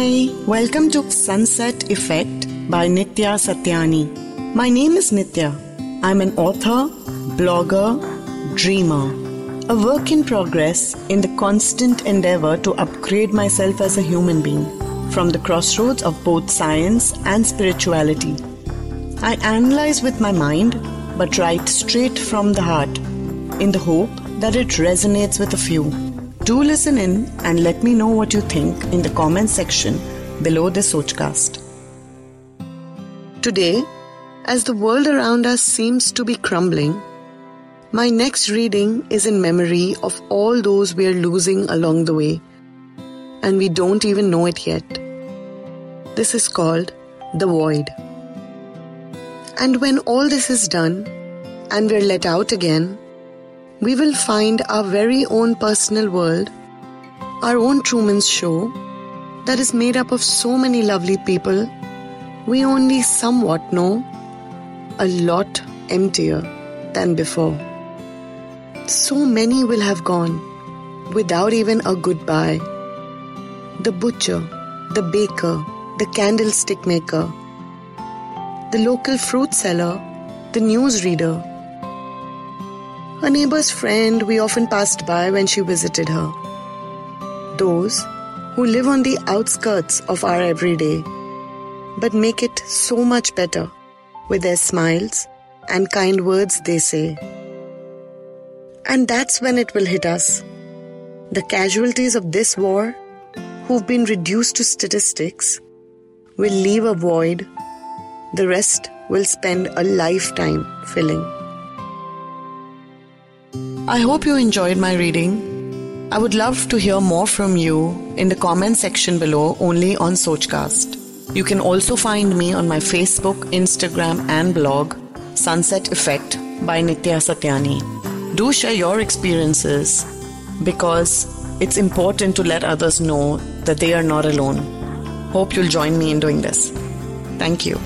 Hi, welcome to Sunset Effect by Nitya Satyani. My name is Nitya. I'm an author, blogger, dreamer, a work in progress in the constant endeavor to upgrade myself as a human being from the crossroads of both science and spirituality. I analyze with my mind but write straight from the heart in the hope that it resonates with a few. Do listen in and let me know what you think in the comment section below this Sochcast. Today, as the world around us seems to be crumbling, my next reading is in memory of all those we are losing along the way, and we don't even know it yet. This is called The Void. And when all this is done and we're let out again, we will find our very own personal world, our own Truman's Show, that is made up of so many lovely people we only somewhat know, a lot emptier than before. So many will have gone without even a goodbye. The butcher, the baker, the candlestick maker, the local fruit seller, the newsreader, a neighbor's friend we often passed by when she visited her. Those who live on the outskirts of our everyday, but make it so much better with their smiles and kind words they say. And that's when it will hit us. The casualties of this war, who've been reduced to statistics, will leave a void the rest will spend a lifetime filling. I hope you enjoyed my reading. I would love to hear more from you in the comment section below only on Sochcast. You can also find me on my Facebook, Instagram, and blog, Sunset Effect by Nitya Satyani. Do share your experiences because it's important to let others know that they are not alone. Hope you'll join me in doing this. Thank you.